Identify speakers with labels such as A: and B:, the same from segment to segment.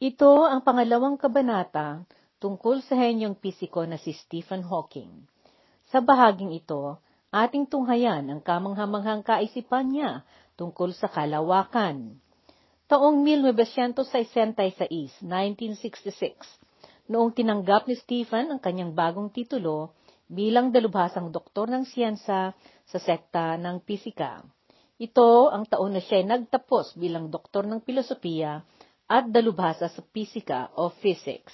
A: Ito ang pangalawang kabanata tungkol sa henyong pisiko na si Stephen Hawking. Sa bahaging ito, ating tunghayan ang kamanghamanghang kaisipan niya tungkol sa kalawakan. Taong 1966, 1966, noong tinanggap ni Stephen ang kanyang bagong titulo bilang dalubhasang doktor ng siyensa sa sekta ng pisika. Ito ang taon na siya nagtapos bilang doktor ng filosofiya at dalubhasa sa pisika o physics.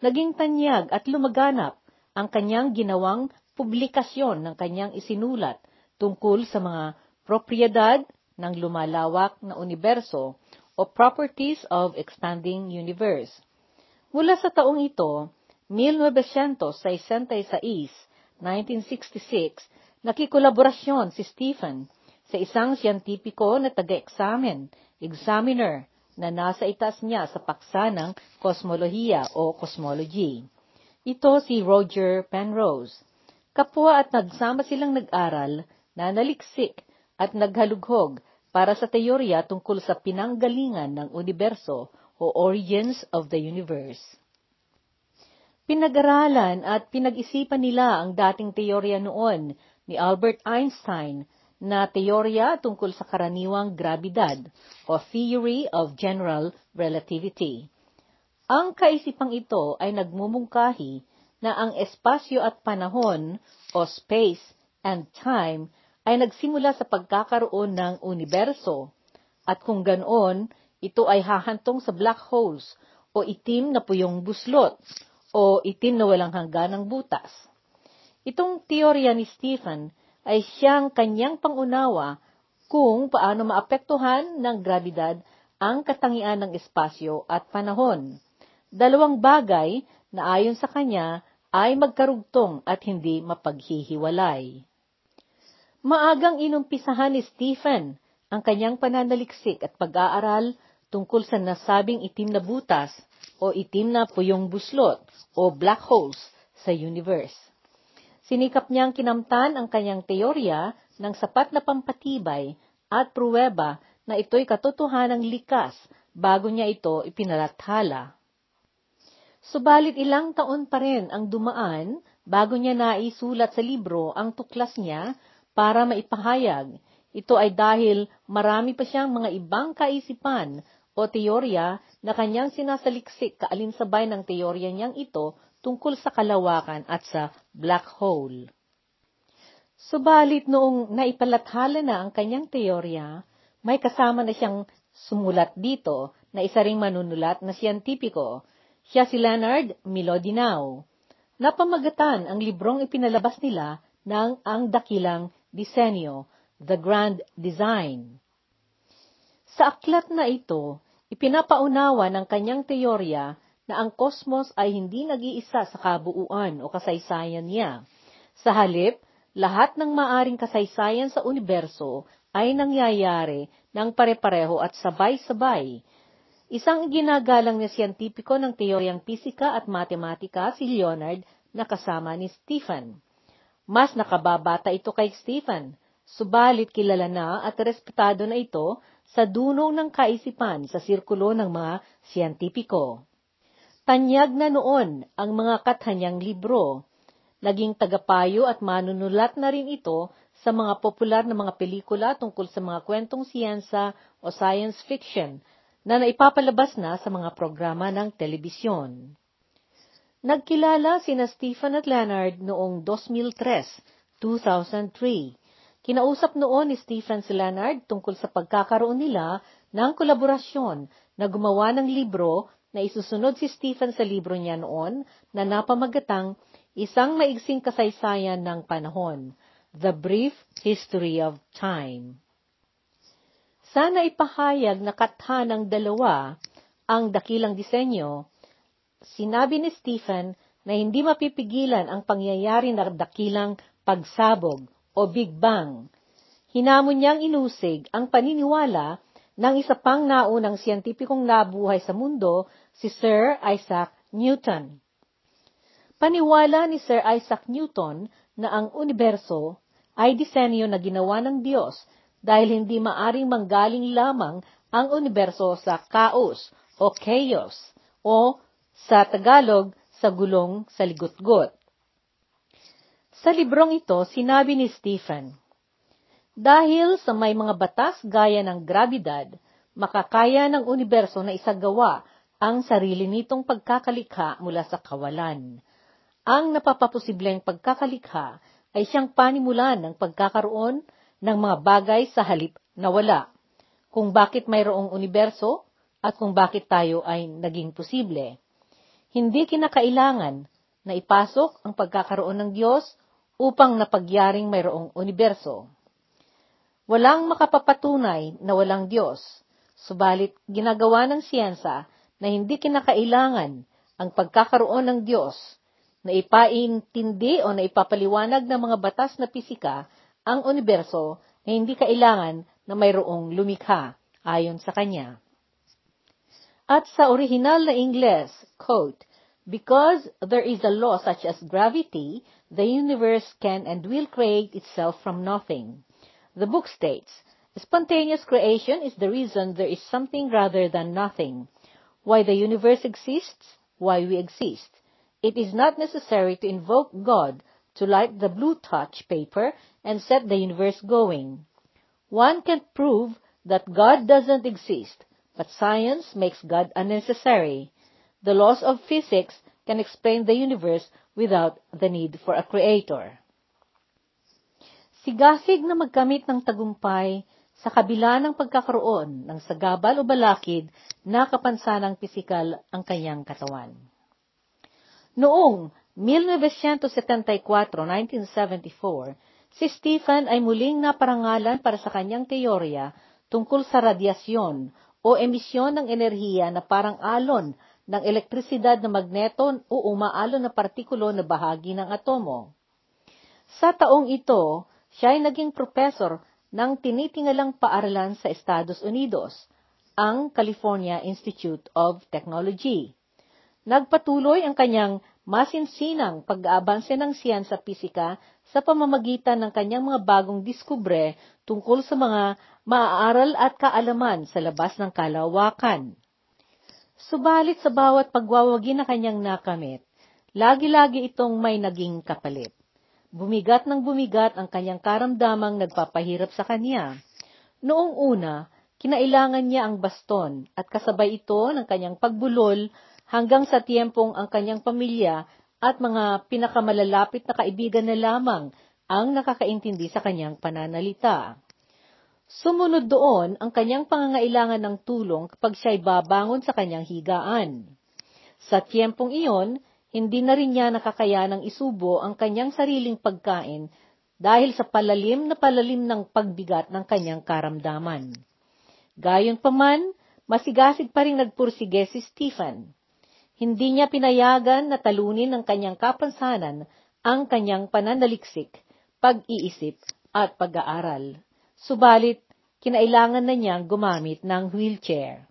A: Naging tanyag at lumaganap ang kanyang ginawang publikasyon ng kanyang isinulat tungkol sa mga propriedad ng lumalawak na universo o properties of expanding universe. Mula sa taong ito, 1966, 1966, nakikolaborasyon si Stephen sa isang siyentipiko na taga-examen, examiner, na nasa itaas niya sa paksa ng kosmolohiya o cosmology. Ito si Roger Penrose. Kapwa at nagsama silang nag-aral, nanaliksik at naghalughog para sa teorya tungkol sa pinanggalingan ng universo o origins of the universe. Pinag-aralan at pinag-isipan nila ang dating teorya noon ni Albert Einstein na teorya tungkol sa karaniwang grabidad o Theory of General Relativity. Ang kaisipang ito ay nagmumungkahi na ang espasyo at panahon o space and time ay nagsimula sa pagkakaroon ng universo at kung ganoon, ito ay hahantong sa black holes o itim na puyong buslot o itim na walang hangganang butas. Itong teorya ni Stephen ay siyang kanyang pangunawa kung paano maapektuhan ng grabidad ang katangian ng espasyo at panahon. Dalawang bagay na ayon sa kanya ay magkarugtong at hindi mapaghihiwalay. Maagang inumpisahan ni Stephen ang kanyang pananaliksik at pag-aaral tungkol sa nasabing itim na butas o itim na puyong buslot o black holes sa universe. Sinikap niyang kinamtan ang kanyang teorya ng sapat na pampatibay at pruweba na ito'y katotohanang likas bago niya ito ipinalathala. Subalit ilang taon pa rin ang dumaan bago niya naisulat sa libro ang tuklas niya para maipahayag. Ito ay dahil marami pa siyang mga ibang kaisipan o teorya na kanyang sinasaliksik kaalinsabay ng teorya niyang ito tungkol sa kalawakan at sa black hole. Subalit noong naipalathala na ang kanyang teorya, may kasama na siyang sumulat dito na isa ring manunulat na siyentipiko. Siya si Leonard Milodinao. Napamagatan ang librong ipinalabas nila ng Ang Dakilang Disenyo, The Grand Design. Sa aklat na ito, ipinapaunawa ng kanyang teorya na ang kosmos ay hindi nag-iisa sa kabuuan o kasaysayan niya. Sa halip, lahat ng maaring kasaysayan sa universo ay nangyayari ng pare-pareho at sabay-sabay. Isang ginagalang na siyentipiko ng teoryang pisika at matematika si Leonard na kasama ni Stephen. Mas nakababata ito kay Stephen, subalit kilala na at respetado na ito sa dunong ng kaisipan sa sirkulo ng mga siyentipiko. Tanyag na noon ang mga kathanyang libro. Naging tagapayo at manunulat na rin ito sa mga popular na mga pelikula tungkol sa mga kwentong siyensa o science fiction na naipapalabas na sa mga programa ng telebisyon. Nagkilala sina Stephen at Leonard noong 2003, 2003. Kinausap noon ni Stephen si Leonard tungkol sa pagkakaroon nila ng kolaborasyon na gumawa ng libro na isusunod si Stephen sa libro niya noon na napamagatang Isang Maigsing Kasaysayan ng Panahon, The Brief History of Time. Sana ipahayag na katha ng dalawa ang dakilang disenyo, sinabi ni Stephen na hindi mapipigilan ang pangyayari ng dakilang pagsabog o Big Bang. Hinamon niyang inusig ang paniniwala ng isa pang naunang siyentipikong nabuhay sa mundo si Sir Isaac Newton. Paniwala ni Sir Isaac Newton na ang universo ay disenyo na ginawa ng Diyos dahil hindi maaring manggaling lamang ang universo sa kaos o chaos o sa Tagalog, sa gulong sa ligutgot. Sa librong ito, sinabi ni Stephen, Dahil sa may mga batas gaya ng grabidad, makakaya ng universo na isagawa ang sarili nitong pagkakalikha mula sa kawalan. Ang napapaposibleng pagkakalikha ay siyang panimulan ng pagkakaroon ng mga bagay sa halip na wala. Kung bakit mayroong universo at kung bakit tayo ay naging posible. Hindi kinakailangan na ipasok ang pagkakaroon ng Diyos upang napagyaring mayroong universo. Walang makapapatunay na walang Diyos, subalit ginagawa ng siyensa na hindi kinakailangan ang pagkakaroon ng Diyos na ipaintindi o na ipapaliwanag ng mga batas na pisika ang universo na hindi kailangan na mayroong lumikha ayon sa Kanya. At sa orihinal na Ingles, quote, Because there is a law such as gravity, the universe can and will create itself from nothing. The book states, Spontaneous creation is the reason there is something rather than nothing. Why the universe exists, why we exist. It is not necessary to invoke God to light the blue touch paper and set the universe going. One can prove that God doesn't exist, but science makes God unnecessary. The laws of physics can explain the universe without the need for a creator. Sigasig na magkamit ng tagumpay sa kabila ng pagkakaroon ng sagabal o balakid na kapansanang pisikal ang kanyang katawan. Noong 1974-1974, si Stephen ay muling naparangalan para sa kanyang teorya tungkol sa radyasyon o emisyon ng enerhiya na parang alon ng elektrisidad na magneto o umaalon na partikulo na bahagi ng atomo. Sa taong ito, siya ay naging profesor ng tinitingalang paaralan sa Estados Unidos, ang California Institute of Technology. Nagpatuloy ang kanyang masinsinang pag-aabanse ng siyansa pisika sa pamamagitan ng kanyang mga bagong diskubre tungkol sa mga maaaral at kaalaman sa labas ng kalawakan. Subalit sa bawat pagwawagi na kanyang nakamit, lagi-lagi itong may naging kapalit. Bumigat ng bumigat ang kanyang karamdamang nagpapahirap sa kanya. Noong una, kinailangan niya ang baston at kasabay ito ng kanyang pagbulol hanggang sa tiyempong ang kanyang pamilya at mga pinakamalalapit na kaibigan na lamang ang nakakaintindi sa kanyang pananalita. Sumunod doon ang kanyang pangangailangan ng tulong kapag siya'y babangon sa kanyang higaan. Sa tiyempong iyon, hindi na rin niya nakakayanang isubo ang kanyang sariling pagkain dahil sa palalim na palalim ng pagbigat ng kanyang karamdaman. Gayon pa man, masigasig pa rin nagpursige si Stephen. Hindi niya pinayagan na talunin ng kanyang kapansanan ang kanyang pananaliksik, pag-iisip at pag-aaral subalit kinailangan na niyang gumamit ng wheelchair.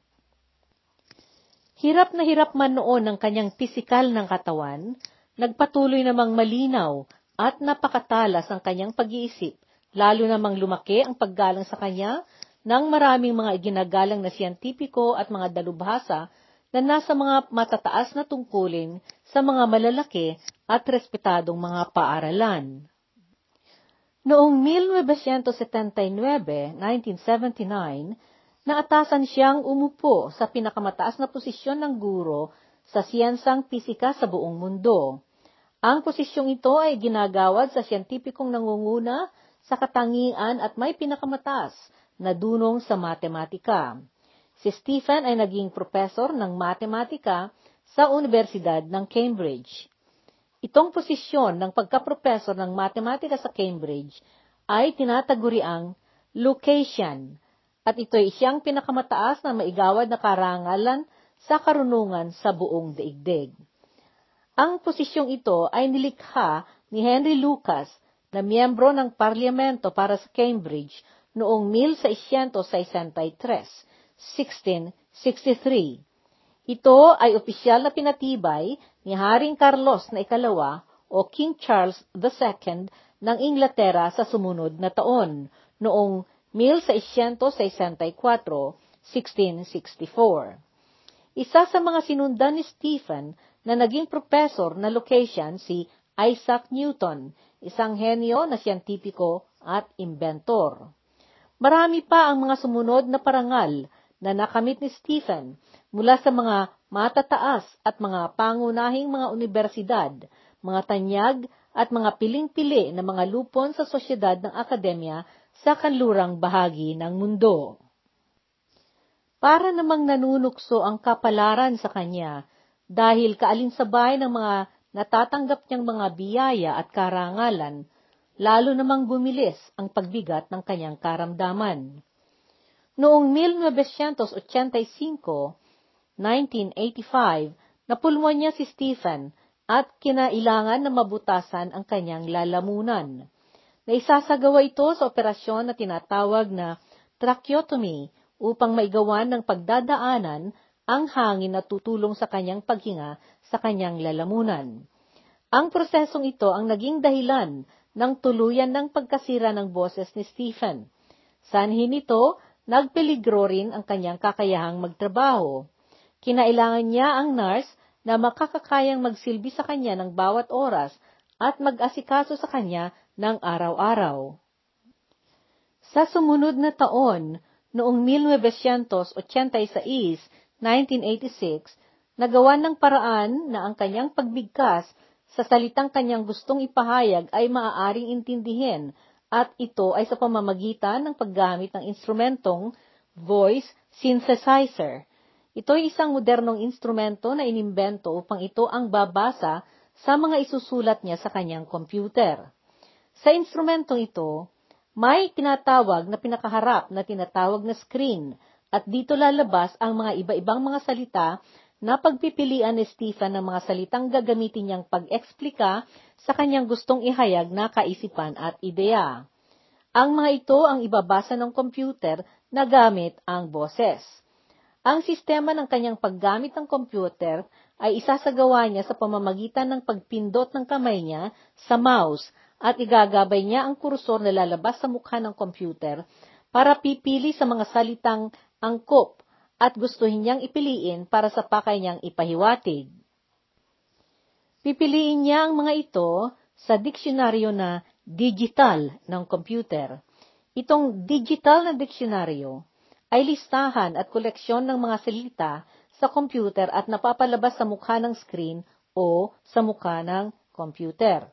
A: Hirap na hirap man noon ng kanyang pisikal ng katawan, nagpatuloy namang malinaw at napakatalas ang kanyang pag-iisip, lalo namang lumaki ang paggalang sa kanya ng maraming mga iginagalang na siyentipiko at mga dalubhasa na nasa mga matataas na tungkulin sa mga malalaki at respetadong mga paaralan. Noong 1979, 1979, naatasan siyang umupo sa pinakamataas na posisyon ng guro sa siyensang pisika sa buong mundo. Ang posisyong ito ay ginagawad sa siyentipikong nangunguna sa katangian at may pinakamataas na dunong sa matematika. Si Stephen ay naging profesor ng matematika sa Universidad ng Cambridge. Itong posisyon ng pagkaprofesor ng matematika sa Cambridge ay tinataguriang location at ito ay siyang pinakamataas na maigawad na karangalan sa karunungan sa buong daigdig. Ang posisyong ito ay nilikha ni Henry Lucas na miyembro ng parlamento para sa Cambridge noong 1663, 1663. Ito ay opisyal na pinatibay ni Haring Carlos na ikalawa o King Charles II ng Inglaterra sa sumunod na taon, noong 1664, 1664. Isa sa mga sinundan ni Stephen na naging professor na location si Isaac Newton, isang henyo na siyentipiko at inventor. Marami pa ang mga sumunod na parangal na nakamit ni Stephen mula sa mga matataas at mga pangunahing mga universidad, mga tanyag at mga piling-pili na mga lupon sa sosyedad ng akademya sa kanlurang bahagi ng mundo. Para namang nanunukso ang kapalaran sa kanya dahil kaalinsabay ng mga natatanggap niyang mga biyaya at karangalan, lalo namang bumilis ang pagbigat ng kanyang karamdaman. Noong 1985, 1985, napulmuan niya si Stephen at kinailangan na mabutasan ang kanyang lalamunan. Naisasagawa ito sa operasyon na tinatawag na tracheotomy upang maigawan ng pagdadaanan ang hangin na tutulong sa kanyang paghinga sa kanyang lalamunan. Ang prosesong ito ang naging dahilan ng tuluyan ng pagkasira ng boses ni Stephen. Sanhin nito, nagpeligro rin ang kanyang kakayahang magtrabaho. Kinailangan niya ang nurse na makakakayang magsilbi sa kanya ng bawat oras at mag-asikaso sa kanya ng araw-araw. Sa sumunod na taon, noong 1986, 1986, nagawa ng paraan na ang kanyang pagbigkas sa salitang kanyang gustong ipahayag ay maaaring intindihin at ito ay sa pamamagitan ng paggamit ng instrumentong voice synthesizer. Ito ay isang modernong instrumento na inimbento upang ito ang babasa sa mga isusulat niya sa kanyang computer. Sa instrumentong ito, may tinatawag na pinakaharap na tinatawag na screen at dito lalabas ang mga iba-ibang mga salita na pagpipilian ni Stephen ng mga salitang gagamitin niyang pag-eksplika sa kanyang gustong ihayag na kaisipan at ideya. Ang mga ito ang ibabasa ng computer na gamit ang boses. Ang sistema ng kanyang paggamit ng computer ay isasagawa niya sa pamamagitan ng pagpindot ng kamay niya sa mouse at igagabay niya ang kursor na lalabas sa mukha ng computer para pipili sa mga salitang angkop at gustuhin niyang ipiliin para sa pakay niyang ipahiwatig. Pipiliin niya ang mga ito sa diksyonaryo na digital ng computer. Itong digital na diksyonaryo ay listahan at koleksyon ng mga salita sa computer at napapalabas sa mukha ng screen o sa mukha ng computer.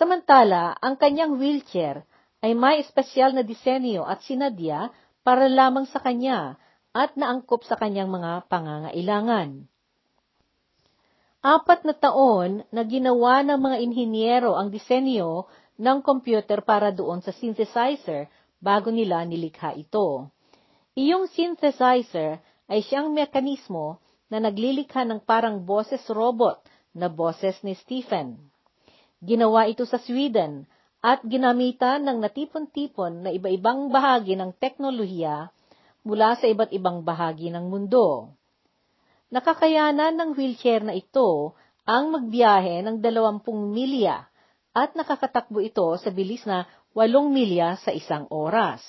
A: Samantala, ang kanyang wheelchair ay may espesyal na disenyo at sinadya para lamang sa kanya at naangkop sa kanyang mga pangangailangan. Apat na taon na ginawa ng mga inhinyero ang disenyo ng computer para doon sa synthesizer bago nila nilikha ito. Iyong synthesizer ay siyang mekanismo na naglilikha ng parang boses robot na boses ni Stephen. Ginawa ito sa Sweden at ginamitan ng natipon-tipon na iba-ibang bahagi ng teknolohiya mula sa iba't ibang bahagi ng mundo. Nakakayanan ng wheelchair na ito ang magbiyahe ng 20 milya at nakakatakbo ito sa bilis na 8 milya sa isang oras.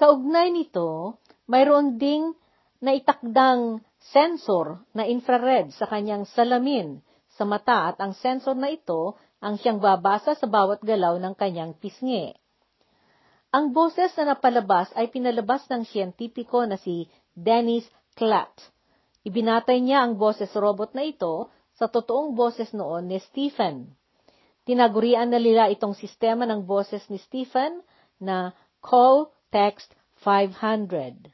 A: Kaugnay nito, mayroon ding naitakdang sensor na infrared sa kanyang salamin sa mata at ang sensor na ito ang siyang babasa sa bawat galaw ng kanyang pisngi. Ang boses na napalabas ay pinalabas ng siyentipiko na si Dennis Klatt. Ibinatay niya ang boses robot na ito sa totoong boses noon ni Stephen. Tinagurian na nila itong sistema ng boses ni Stephen na Call Text 500.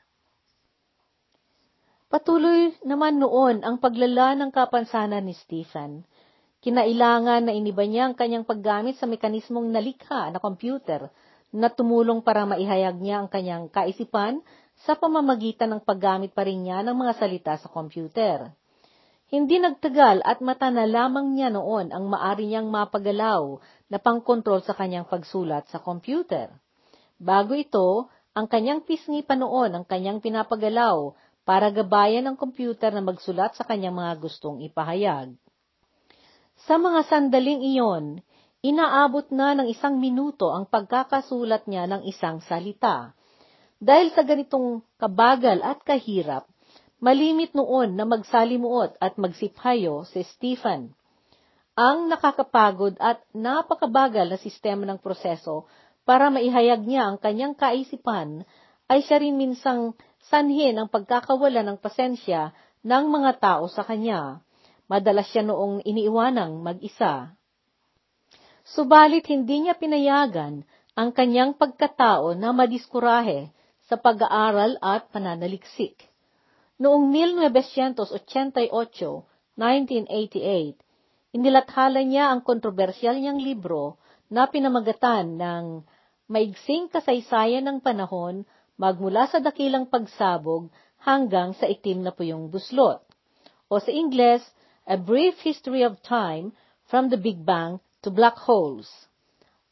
A: Patuloy naman noon ang paglala ng kapansanan ni Stephen Kinailangan na iniba niya ang kanyang paggamit sa mekanismong nalikha na computer na tumulong para maihayag niya ang kanyang kaisipan sa pamamagitan ng paggamit pa rin niya ng mga salita sa computer. Hindi nagtagal at mata na lamang niya noon ang maari niyang mapagalaw na pangkontrol sa kanyang pagsulat sa computer. Bago ito, ang kanyang pisngi pa noon ang kanyang pinapagalaw para gabayan ng computer na magsulat sa kanyang mga gustong ipahayag. Sa mga sandaling iyon, inaabot na ng isang minuto ang pagkakasulat niya ng isang salita. Dahil sa ganitong kabagal at kahirap, Malimit noon na magsalimuot at magsiphayo si Stephen. Ang nakakapagod at napakabagal na sistema ng proseso para maihayag niya ang kanyang kaisipan ay siya rin minsang sanhin ang pagkakawala ng pasensya ng mga tao sa kanya. Madalas siya noong iniiwanang mag-isa. Subalit hindi niya pinayagan ang kanyang pagkatao na madiskurahe sa pag-aaral at pananaliksik. Noong 1988, 1988, inilathala niya ang kontrobersyal niyang libro na pinamagatan ng Maigsing Kasaysayan ng Panahon magmula sa dakilang pagsabog hanggang sa itim na puyong buslot. O sa Ingles, A Brief History of Time from the Big Bang to Black Holes.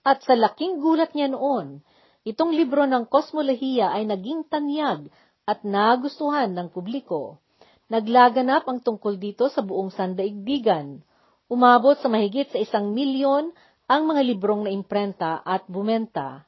A: At sa laking gulat niya noon, itong libro ng kosmolohiya ay naging tanyag at nagustuhan ng publiko. Naglaganap ang tungkol dito sa buong sandaigdigan. Umabot sa mahigit sa isang milyon ang mga librong na imprenta at bumenta.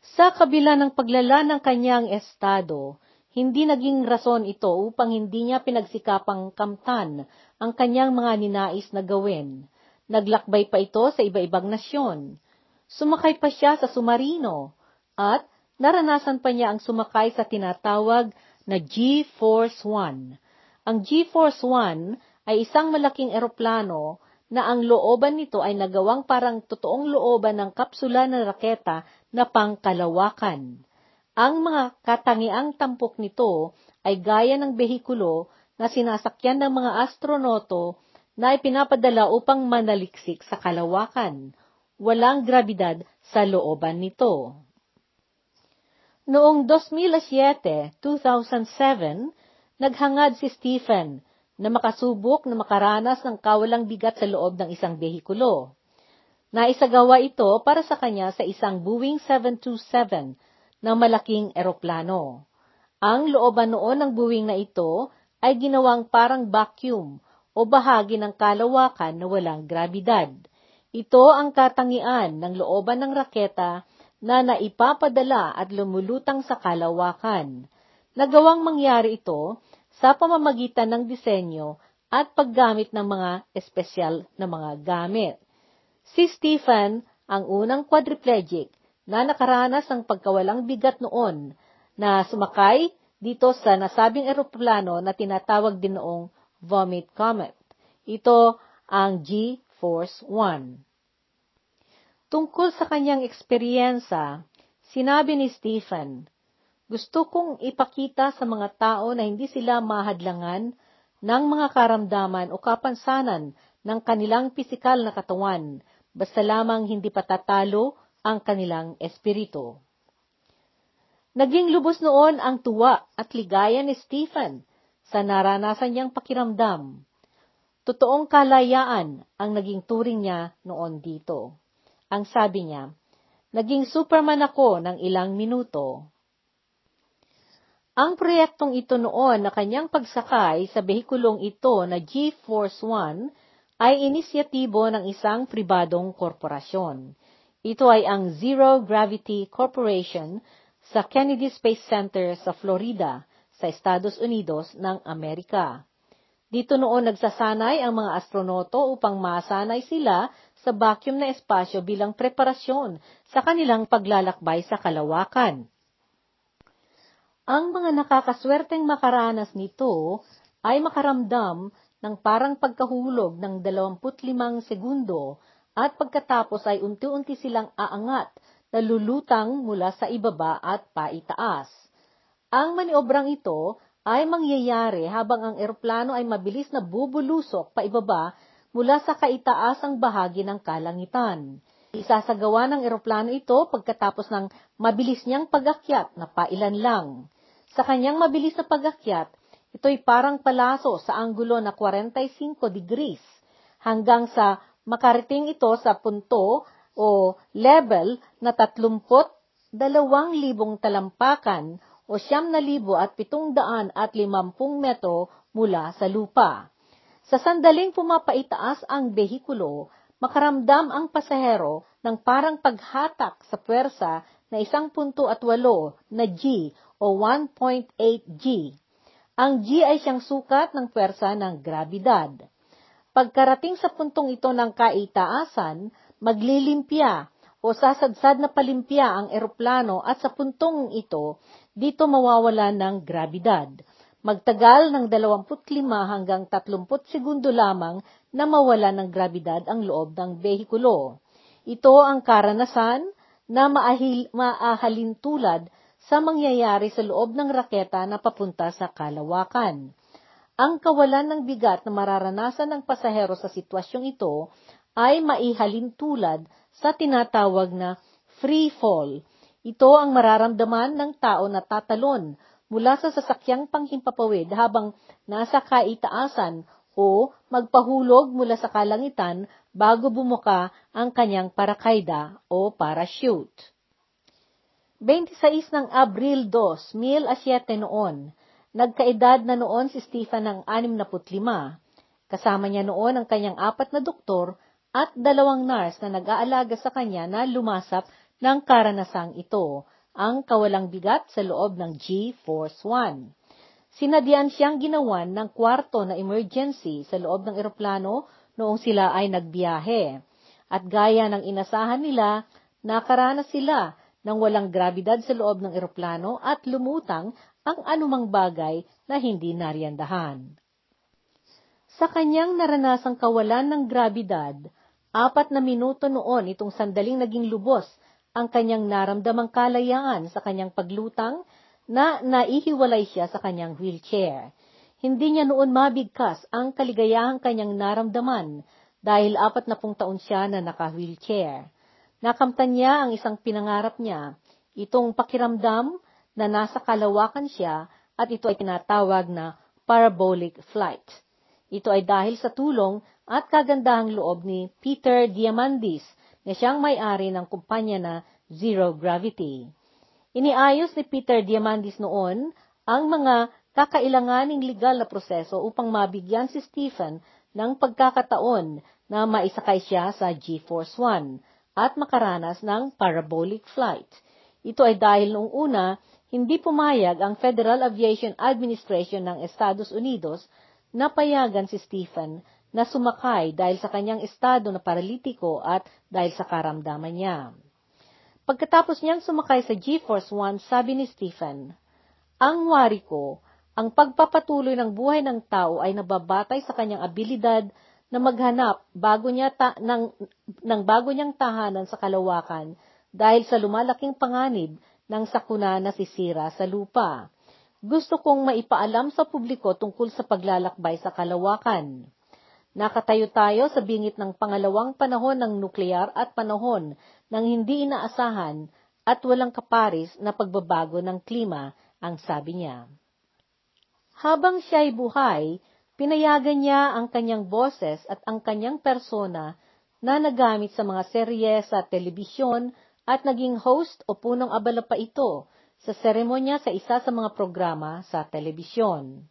A: Sa kabila ng paglala ng kanyang estado, hindi naging rason ito upang hindi niya pinagsikapang kamtan ang kanyang mga ninais na gawin. Naglakbay pa ito sa iba-ibang nasyon. Sumakay pa siya sa sumarino at naranasan pa niya ang sumakay sa tinatawag na G-Force One. Ang G-Force One ay isang malaking eroplano na ang looban nito ay nagawang parang totoong looban ng kapsula ng raketa na pangkalawakan. Ang mga katangiang tampok nito ay gaya ng behikulo na sinasakyan ng mga astronoto na ipinapadala upang manaliksik sa kalawakan. Walang grabidad sa looban nito. Noong 2007, 2007, naghangad si Stephen na makasubok na makaranas ng kawalang bigat sa loob ng isang behikulo. Naisagawa ito para sa kanya sa isang Boeing 727 na malaking eroplano. Ang looban noon ng Boeing na ito ay ginawang parang vacuum o bahagi ng kalawakan na walang grabidad. Ito ang katangian ng looban ng raketa na naipapadala at lumulutang sa kalawakan. Nagawang mangyari ito sa pamamagitan ng disenyo at paggamit ng mga espesyal na mga gamit. Si Stephen, ang unang quadriplegic na nakaranas ng pagkawalang bigat noon na sumakay dito sa nasabing eroplano na tinatawag din noong Vomit Comet. Ito ang G-Force 1. Tungkol sa kanyang eksperyensa, sinabi ni Stephen, Gusto kong ipakita sa mga tao na hindi sila mahadlangan ng mga karamdaman o kapansanan ng kanilang pisikal na katawan, basta lamang hindi patatalo ang kanilang espiritu. Naging lubos noon ang tuwa at ligaya ni Stephen sa naranasan niyang pakiramdam. Totoong kalayaan ang naging turing niya noon dito. Ang sabi niya, naging superman ako ng ilang minuto. Ang proyektong ito noon na kanyang pagsakay sa behikulong ito na G-Force One ay inisyatibo ng isang pribadong korporasyon. Ito ay ang Zero Gravity Corporation sa Kennedy Space Center sa Florida, sa Estados Unidos ng Amerika. Dito noon nagsasanay ang mga astronoto upang masanay sila sa vacuum na espasyo bilang preparasyon sa kanilang paglalakbay sa kalawakan. Ang mga nakakaswerteng makaranas nito ay makaramdam ng parang pagkahulog ng 25 segundo at pagkatapos ay unti-unti silang aangat na lulutang mula sa ibaba at paitaas. Ang maniobrang ito ay mangyayari habang ang eroplano ay mabilis na bubulusok pa ibaba mula sa kaitaasang bahagi ng kalangitan. Isasagawa ng eroplano ito pagkatapos ng mabilis niyang pagakyat na pailan lang. Sa kanyang mabilis na pagakyat, ito'y parang palaso sa anggulo na 45 degrees hanggang sa makarating ito sa punto o level na 32,000 talampakan o 7,750 metro mula sa lupa. Sa sandaling pumapaitaas ang behikulo, makaramdam ang pasahero ng parang paghatak sa puwersa na isang punto at walo na G o 1.8 G. Ang G ay siyang sukat ng pwersa ng grabidad. Pagkarating sa puntong ito ng kaitaasan, maglilimpya o sasadsad na palimpya ang eroplano at sa puntong ito, dito mawawala ng grabidad. Magtagal ng 25 hanggang 30 segundo lamang na mawala ng grabidad ang loob ng behikulo. Ito ang karanasan na maahil, maahalintulad sa mangyayari sa loob ng raketa na papunta sa kalawakan. Ang kawalan ng bigat na mararanasan ng pasahero sa sitwasyong ito ay maihalintulad sa tinatawag na free fall. Ito ang mararamdaman ng tao na tatalon mula sa sasakyang panghimpapawid habang nasa kaitaasan o magpahulog mula sa kalangitan bago bumuka ang kanyang parakayda o parachute. 26 ng Abril 2, 2007 noon, nagkaedad na noon si Stephen ng 65. Kasama niya noon ang kanyang apat na doktor at dalawang nurse na nag-aalaga sa kanya na lumasap ng karanasang ito, ang kawalang bigat sa loob ng G-Force 1. Sinadyan siyang ginawan ng kwarto na emergency sa loob ng eroplano noong sila ay nagbiyahe. At gaya ng inasahan nila, nakaranas sila ng walang grabidad sa loob ng eroplano at lumutang ang anumang bagay na hindi nariyandahan. Sa kanyang naranasang kawalan ng grabidad, apat na minuto noon itong sandaling naging lubos ang kanyang naramdamang kalayaan sa kanyang paglutang na naihiwalay siya sa kanyang wheelchair. Hindi niya noon mabigkas ang kaligayahang kanyang naramdaman dahil apat na pung taon siya na naka-wheelchair. Nakamtan niya ang isang pinangarap niya, itong pakiramdam na nasa kalawakan siya at ito ay tinatawag na parabolic flight. Ito ay dahil sa tulong at kagandahang loob ni Peter Diamandis na siyang may-ari ng kumpanya na Zero Gravity. Iniayos ni Peter Diamandis noon ang mga kakailanganing legal na proseso upang mabigyan si Stephen ng pagkakataon na maisakay siya sa G-Force One at makaranas ng parabolic flight. Ito ay dahil noong una, hindi pumayag ang Federal Aviation Administration ng Estados Unidos na payagan si Stephen na sumakay dahil sa kanyang estado na paralitiko at dahil sa karamdaman niya. Pagkatapos niyang sumakay sa G-Force One, sabi ni Stephen, Ang wari ko, ang pagpapatuloy ng buhay ng tao ay nababatay sa kanyang abilidad na maghanap bago niya ta- ng, ng bago niyang tahanan sa kalawakan dahil sa lumalaking panganib ng sakuna na sisira sa lupa. Gusto kong maipaalam sa publiko tungkol sa paglalakbay sa kalawakan. Nakatayo tayo sa bingit ng pangalawang panahon ng nuklear at panahon ng hindi inaasahan at walang kaparis na pagbabago ng klima, ang sabi niya. Habang siya'y buhay, pinayagan niya ang kanyang boses at ang kanyang persona na nagamit sa mga serye sa telebisyon at naging host o punong abala pa ito sa seremonya sa isa sa mga programa sa telebisyon.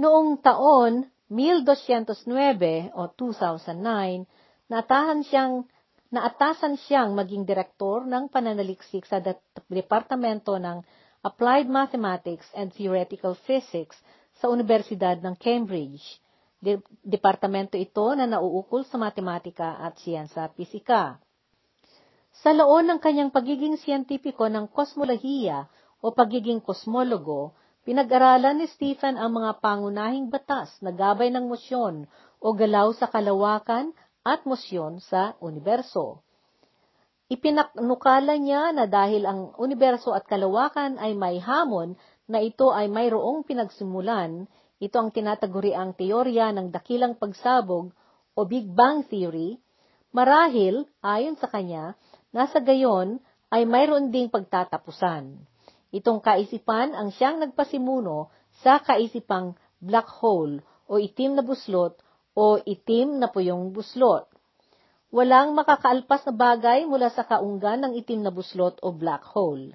A: Noong taon 1209 o 2009, naatahan siyang naatasan siyang maging direktor ng pananaliksik sa Departamento ng Applied Mathematics and Theoretical Physics sa Universidad ng Cambridge. De- departamento ito na nauukol sa matematika at siyensa pisika. Sa laon ng kanyang pagiging siyentipiko ng kosmolohiya o pagiging kosmologo, Pinag-aralan ni Stephen ang mga pangunahing batas na gabay ng mosyon o galaw sa kalawakan at mosyon sa universo. Ipinaknukala niya na dahil ang universo at kalawakan ay may hamon na ito ay mayroong pinagsimulan, ito ang tinataguri ang teorya ng dakilang pagsabog o Big Bang Theory, marahil, ayon sa kanya, nasa gayon ay mayroon ding pagtatapusan. Itong kaisipan ang siyang nagpasimuno sa kaisipang black hole o itim na buslot o itim na puyong buslot. Walang makakaalpas na bagay mula sa kaunggan ng itim na buslot o black hole.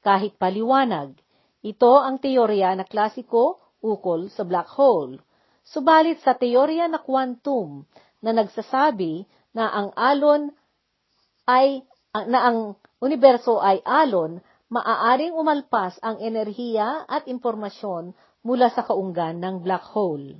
A: Kahit paliwanag, ito ang teorya na klasiko ukol sa black hole. Subalit sa teorya na quantum na nagsasabi na ang alon ay na ang universo ay alon maaaring umalpas ang enerhiya at impormasyon mula sa kaunggan ng black hole.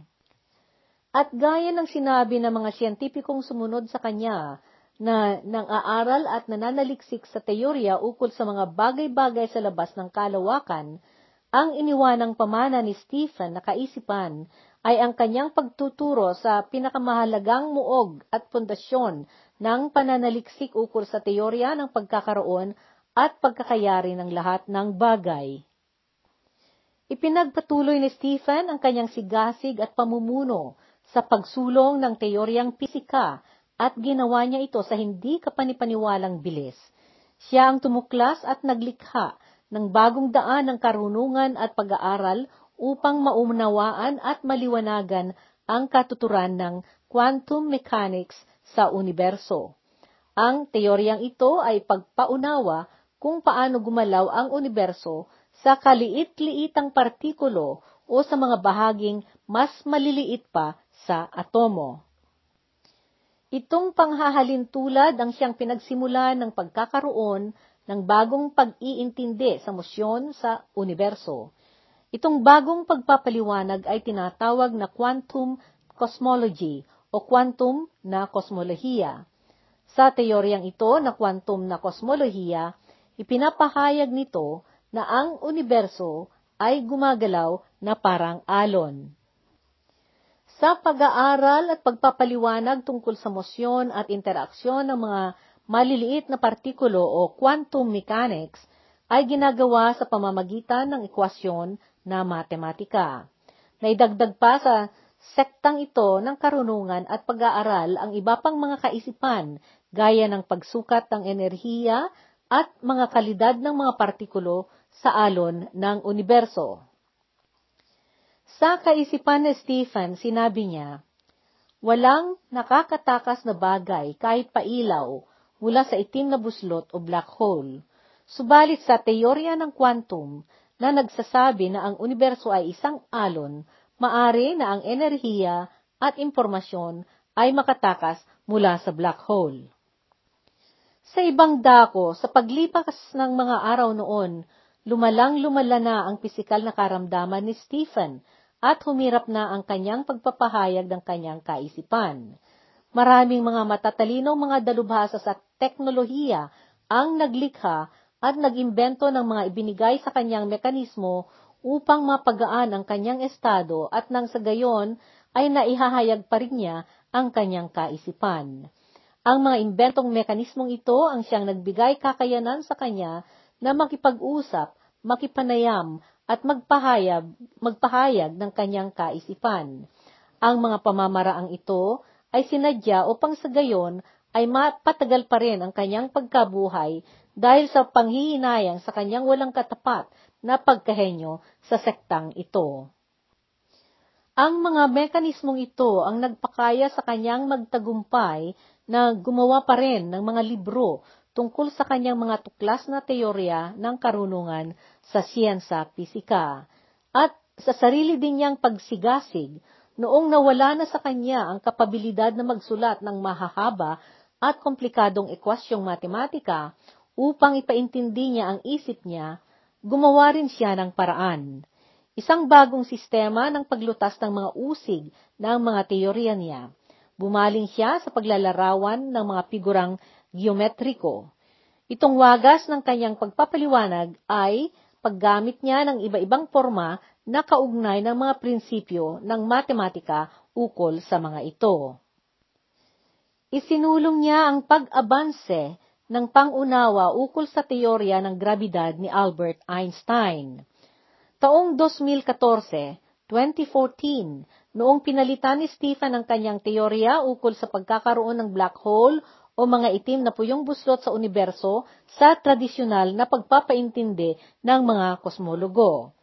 A: At gaya ng sinabi ng mga siyentipikong sumunod sa kanya na nang aaral at nananaliksik sa teorya ukol sa mga bagay-bagay sa labas ng kalawakan, ang iniwanang pamana ni Stephen na kaisipan ay ang kanyang pagtuturo sa pinakamahalagang muog at pundasyon ng pananaliksik ukol sa teorya ng pagkakaroon at pagkakayari ng lahat ng bagay. Ipinagpatuloy ni Stephen ang kanyang sigasig at pamumuno sa pagsulong ng teoryang pisika at ginawa niya ito sa hindi kapanipaniwalang bilis. Siya ang tumuklas at naglikha ng bagong daan ng karunungan at pag-aaral upang maunawaan at maliwanagan ang katuturan ng quantum mechanics sa universo. Ang teoryang ito ay pagpaunawa kung paano gumalaw ang universo sa kaliit-liitang partikulo o sa mga bahaging mas maliliit pa sa atomo. Itong panghahalintulad ang siyang pinagsimulan ng pagkakaroon ng bagong pag-iintindi sa mosyon sa universo. Itong bagong pagpapaliwanag ay tinatawag na quantum cosmology o quantum na kosmolohiya. Sa teoryang ito na quantum na kosmolohiya, ipinapahayag nito na ang universo ay gumagalaw na parang alon. Sa pag-aaral at pagpapaliwanag tungkol sa mosyon at interaksyon ng mga maliliit na partikulo o quantum mechanics ay ginagawa sa pamamagitan ng ekwasyon na matematika. Naidagdag pa sa sektang ito ng karunungan at pag-aaral ang iba pang mga kaisipan gaya ng pagsukat ng enerhiya at mga kalidad ng mga partikulo sa alon ng universo. Sa kaisipan ni Stephen, sinabi niya, Walang nakakatakas na bagay kahit pailaw mula sa itim na buslot o black hole. Subalit sa teorya ng quantum, na nagsasabi na ang universo ay isang alon, maari na ang enerhiya at impormasyon ay makatakas mula sa black hole. Sa ibang dako, sa paglipas ng mga araw noon, lumalang-lumala na ang pisikal na karamdaman ni Stephen at humirap na ang kanyang pagpapahayag ng kanyang kaisipan. Maraming mga matatalinong mga dalubhasa sa teknolohiya ang naglikha at nag-imbento ng mga ibinigay sa kanyang mekanismo upang mapagaan ang kanyang estado at nang sa gayon ay naihahayag pa rin niya ang kanyang kaisipan. Ang mga imbentong mekanismong ito ang siyang nagbigay kakayanan sa kanya na makipag-usap, makipanayam, at magpahayag, magpahayag ng kanyang kaisipan. Ang mga pamamaraang ito ay sinadya upang sa gayon ay mapatagal pa rin ang kanyang pagkabuhay dahil sa panghihinayang sa kanyang walang katapat na pagkahenyo sa sektang ito. Ang mga mekanismong ito ang nagpakaya sa kanyang magtagumpay na gumawa pa rin ng mga libro tungkol sa kanyang mga tuklas na teorya ng karunungan sa siyensa pisika. At sa sarili din niyang pagsigasig, noong nawala na sa kanya ang kapabilidad na magsulat ng mahahaba at komplikadong ekwasyong matematika, upang ipaintindi niya ang isip niya, gumawa rin siya ng paraan. Isang bagong sistema ng paglutas ng mga usig ng mga teorya niya. Bumaling siya sa paglalarawan ng mga figurang geometriko. Itong wagas ng kanyang pagpapaliwanag ay paggamit niya ng iba-ibang forma na kaugnay ng mga prinsipyo ng matematika ukol sa mga ito. Isinulong niya ang pag-abanse ng pangunawa ukol sa teorya ng grabidad ni Albert Einstein. Taong 2014, 2014, noong pinalitan ni Stephen ang kanyang teorya ukol sa pagkakaroon ng black hole o mga itim na puyong buslot sa universo sa tradisyonal na pagpapaintindi ng mga kosmologo.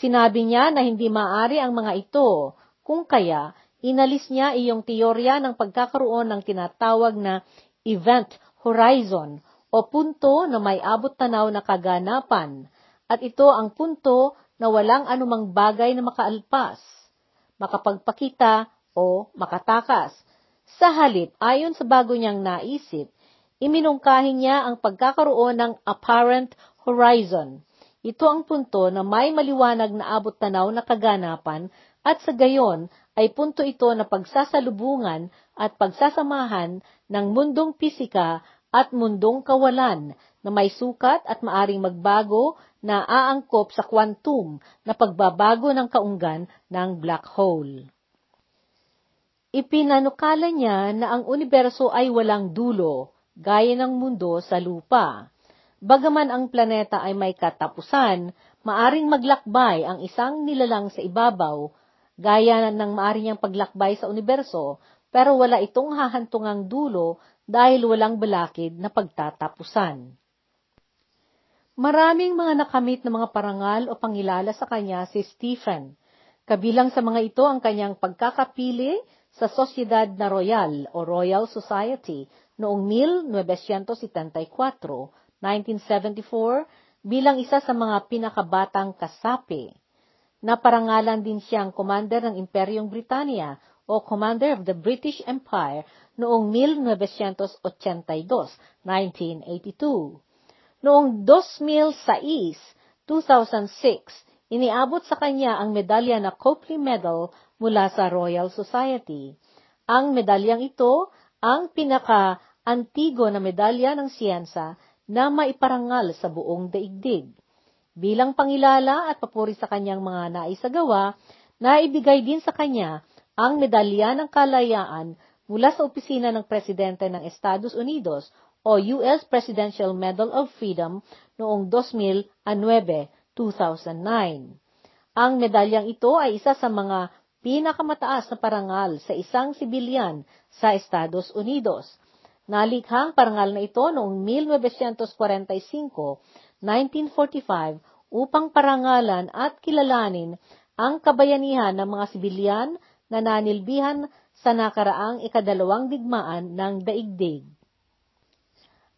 A: Sinabi niya na hindi maari ang mga ito, kung kaya inalis niya iyong teorya ng pagkakaroon ng tinatawag na event horizon o punto na may abot tanaw na kaganapan, at ito ang punto na walang anumang bagay na makaalpas, makapagpakita o makatakas. Sa halip, ayon sa bago niyang naisip, iminungkahin niya ang pagkakaroon ng apparent horizon. ito ang punto na may maliwanag na abot tanaw na kaganapan at sa gayon ay punto ito na pagsasalubungan at pagsasamahan ng mundong pisika at mundong kawalan na may sukat at maaring magbago na aangkop sa quantum na pagbabago ng kaunggan ng black hole. Ipinanukala niya na ang universo ay walang dulo, gaya ng mundo sa lupa. Bagaman ang planeta ay may katapusan, maaring maglakbay ang isang nilalang sa ibabaw, gaya ng maaring niyang paglakbay sa universo, pero wala itong hahantungang dulo dahil walang balakid na pagtatapusan. Maraming mga nakamit na mga parangal o pangilala sa kanya si Stephen. Kabilang sa mga ito ang kanyang pagkakapili sa Sociedad na Royal o Royal Society noong 1974, 1974 bilang isa sa mga pinakabatang kasapi. Naparangalan din siyang commander ng Imperyong Britanya o Commander of the British Empire noong 1982, 1982. Noong 2006, 2006, iniabot sa kanya ang medalya na Copley Medal mula sa Royal Society. Ang medalyang ito ang pinaka-antigo na medalya ng siyensa na maiparangal sa buong daigdig. Bilang pangilala at papuri sa kanyang mga naisagawa, naibigay din sa kanya ang medalya ng kalayaan mula sa opisina ng Presidente ng Estados Unidos o US Presidential Medal of Freedom noong 2009, 2009. Ang medalyang ito ay isa sa mga pinakamataas na parangal sa isang sibilyan sa Estados Unidos. Nalikhang parangal na ito noong 1945, 1945 upang parangalan at kilalanin ang kabayanihan ng mga sibilyan na nanilbihan sa nakaraang ikadalawang digmaan ng daigdig.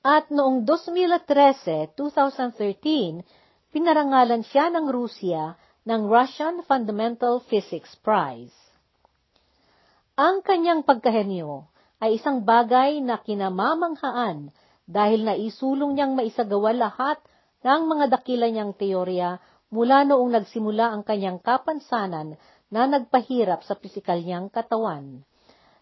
A: At noong 2013, 2013, pinarangalan siya ng Rusya ng Russian Fundamental Physics Prize. Ang kanyang pagkahenyo ay isang bagay na kinamamanghaan dahil naisulong niyang maisagawa lahat ng mga dakila niyang teorya mula noong nagsimula ang kanyang kapansanan na nagpahirap sa pisikal niyang katawan.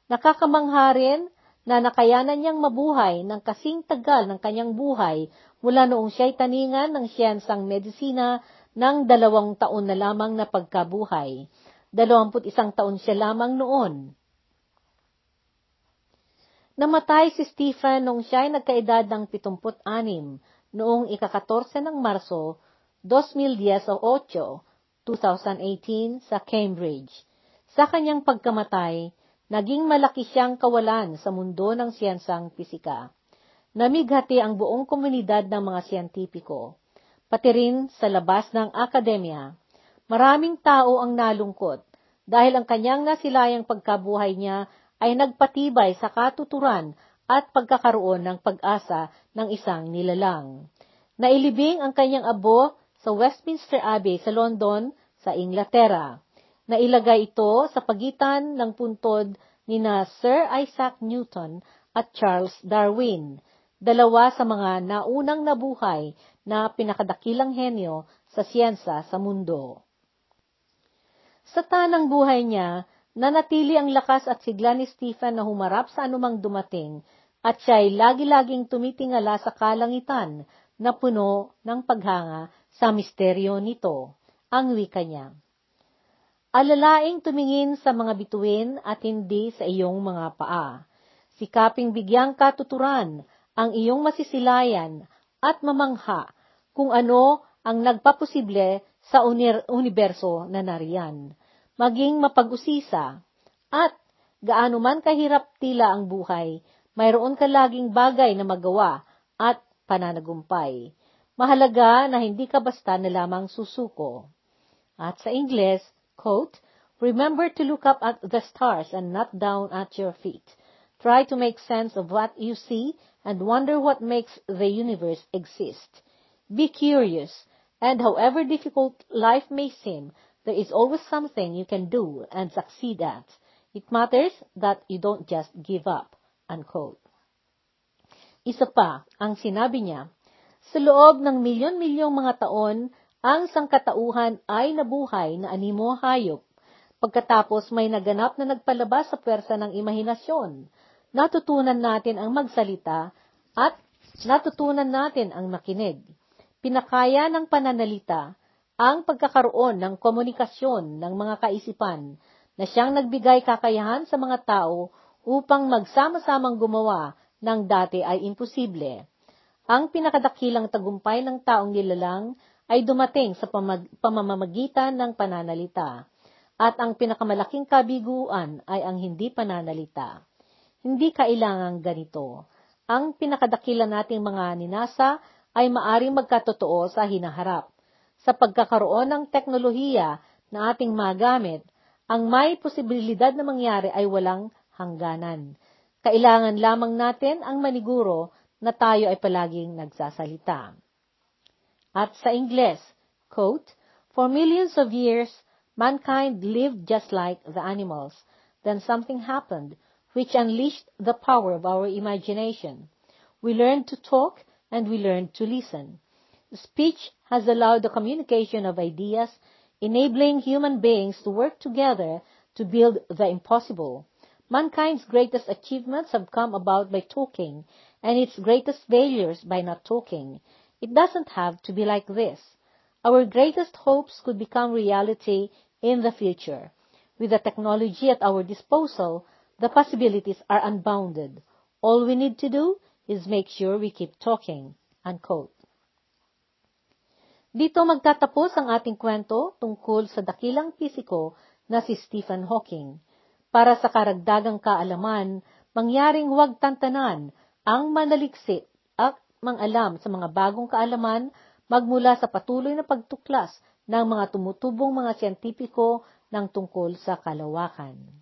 A: Nakakamangha rin na nakayanan niyang mabuhay ng kasing tagal ng kanyang buhay mula noong siya'y taningan ng siyensang medisina ng dalawang taon na lamang na pagkabuhay. Dalawamput isang taon siya lamang noon. Namatay si Stephen noong siya'y nagkaedad ng 76 noong ika-14 ng Marso 2018, 2018 sa Cambridge. Sa kanyang pagkamatay, naging malaki siyang kawalan sa mundo ng siyensang pisika. Namighati ang buong komunidad ng mga siyentipiko, pati rin sa labas ng akademya. Maraming tao ang nalungkot dahil ang kanyang nasilayang pagkabuhay niya ay nagpatibay sa katuturan at pagkakaroon ng pag-asa ng isang nilalang. Nailibing ang kanyang abo sa Westminster Abbey sa London, sa Inglaterra. Nailagay ito sa pagitan ng puntod ni na Sir Isaac Newton at Charles Darwin, dalawa sa mga naunang nabuhay na pinakadakilang henyo sa siyensa sa mundo. Sa tanang buhay niya, nanatili ang lakas at sigla ni Stephen na humarap sa anumang dumating at siya ay lagi-laging tumitingala sa kalangitan na puno ng paghanga sa misteryo nito, ang wika niya. Alalaing tumingin sa mga bituin at hindi sa iyong mga paa. Sikaping bigyang katuturan ang iyong masisilayan at mamangha kung ano ang nagpaposible sa universo na nariyan. Maging mapag-usisa at gaano man kahirap tila ang buhay, mayroon ka laging bagay na magawa at pananagumpay. Mahalaga na hindi ka basta na lamang susuko. At sa Ingles, Quote, Remember to look up at the stars and not down at your feet. Try to make sense of what you see and wonder what makes the universe exist. Be curious, and however difficult life may seem, there is always something you can do and succeed at. It matters that you don't just give up. Unquote. Isa pa, ang sinabi niya, sa loob ng milyon-milyong mga taon ang sangkatauhan ay nabuhay na animo hayop. Pagkatapos may naganap na nagpalabas sa pwersa ng imahinasyon. Natutunan natin ang magsalita at natutunan natin ang makinig. Pinakaya ng pananalita ang pagkakaroon ng komunikasyon ng mga kaisipan na siyang nagbigay kakayahan sa mga tao upang magsama-samang gumawa ng dati ay imposible. Ang pinakadakilang tagumpay ng taong nilalang ay dumating sa pamag- pamamamagitan ng pananalita, at ang pinakamalaking kabiguan ay ang hindi pananalita. Hindi kailangang ganito. Ang pinakadakila nating mga ninasa ay maaring magkatotoo sa hinaharap. Sa pagkakaroon ng teknolohiya na ating magamit, ang may posibilidad na mangyari ay walang hangganan. Kailangan lamang natin ang maniguro na tayo ay palaging nagsasalita. At sa Ingles, quote, For millions of years, mankind lived just like the animals. Then something happened which unleashed the power of our imagination. We learned to talk and we learned to listen. Speech has allowed the communication of ideas enabling human beings to work together to build the impossible. Mankind's greatest achievements have come about by talking, and its greatest failures by not talking. It doesn't have to be like this. Our greatest hopes could become reality in the future. With the technology at our disposal, the possibilities are unbounded. All we need to do is make sure we keep talking. Unquote. Dito magtatapos ang ating kwento tungkol sa dakilang pisiko na si Stephen Hawking. Para sa karagdagang kaalaman, mangyaring huwag tantanan ang manaliksik at mangalam sa mga bagong kaalaman magmula sa patuloy na pagtuklas ng mga tumutubong mga siyentipiko ng tungkol sa kalawakan.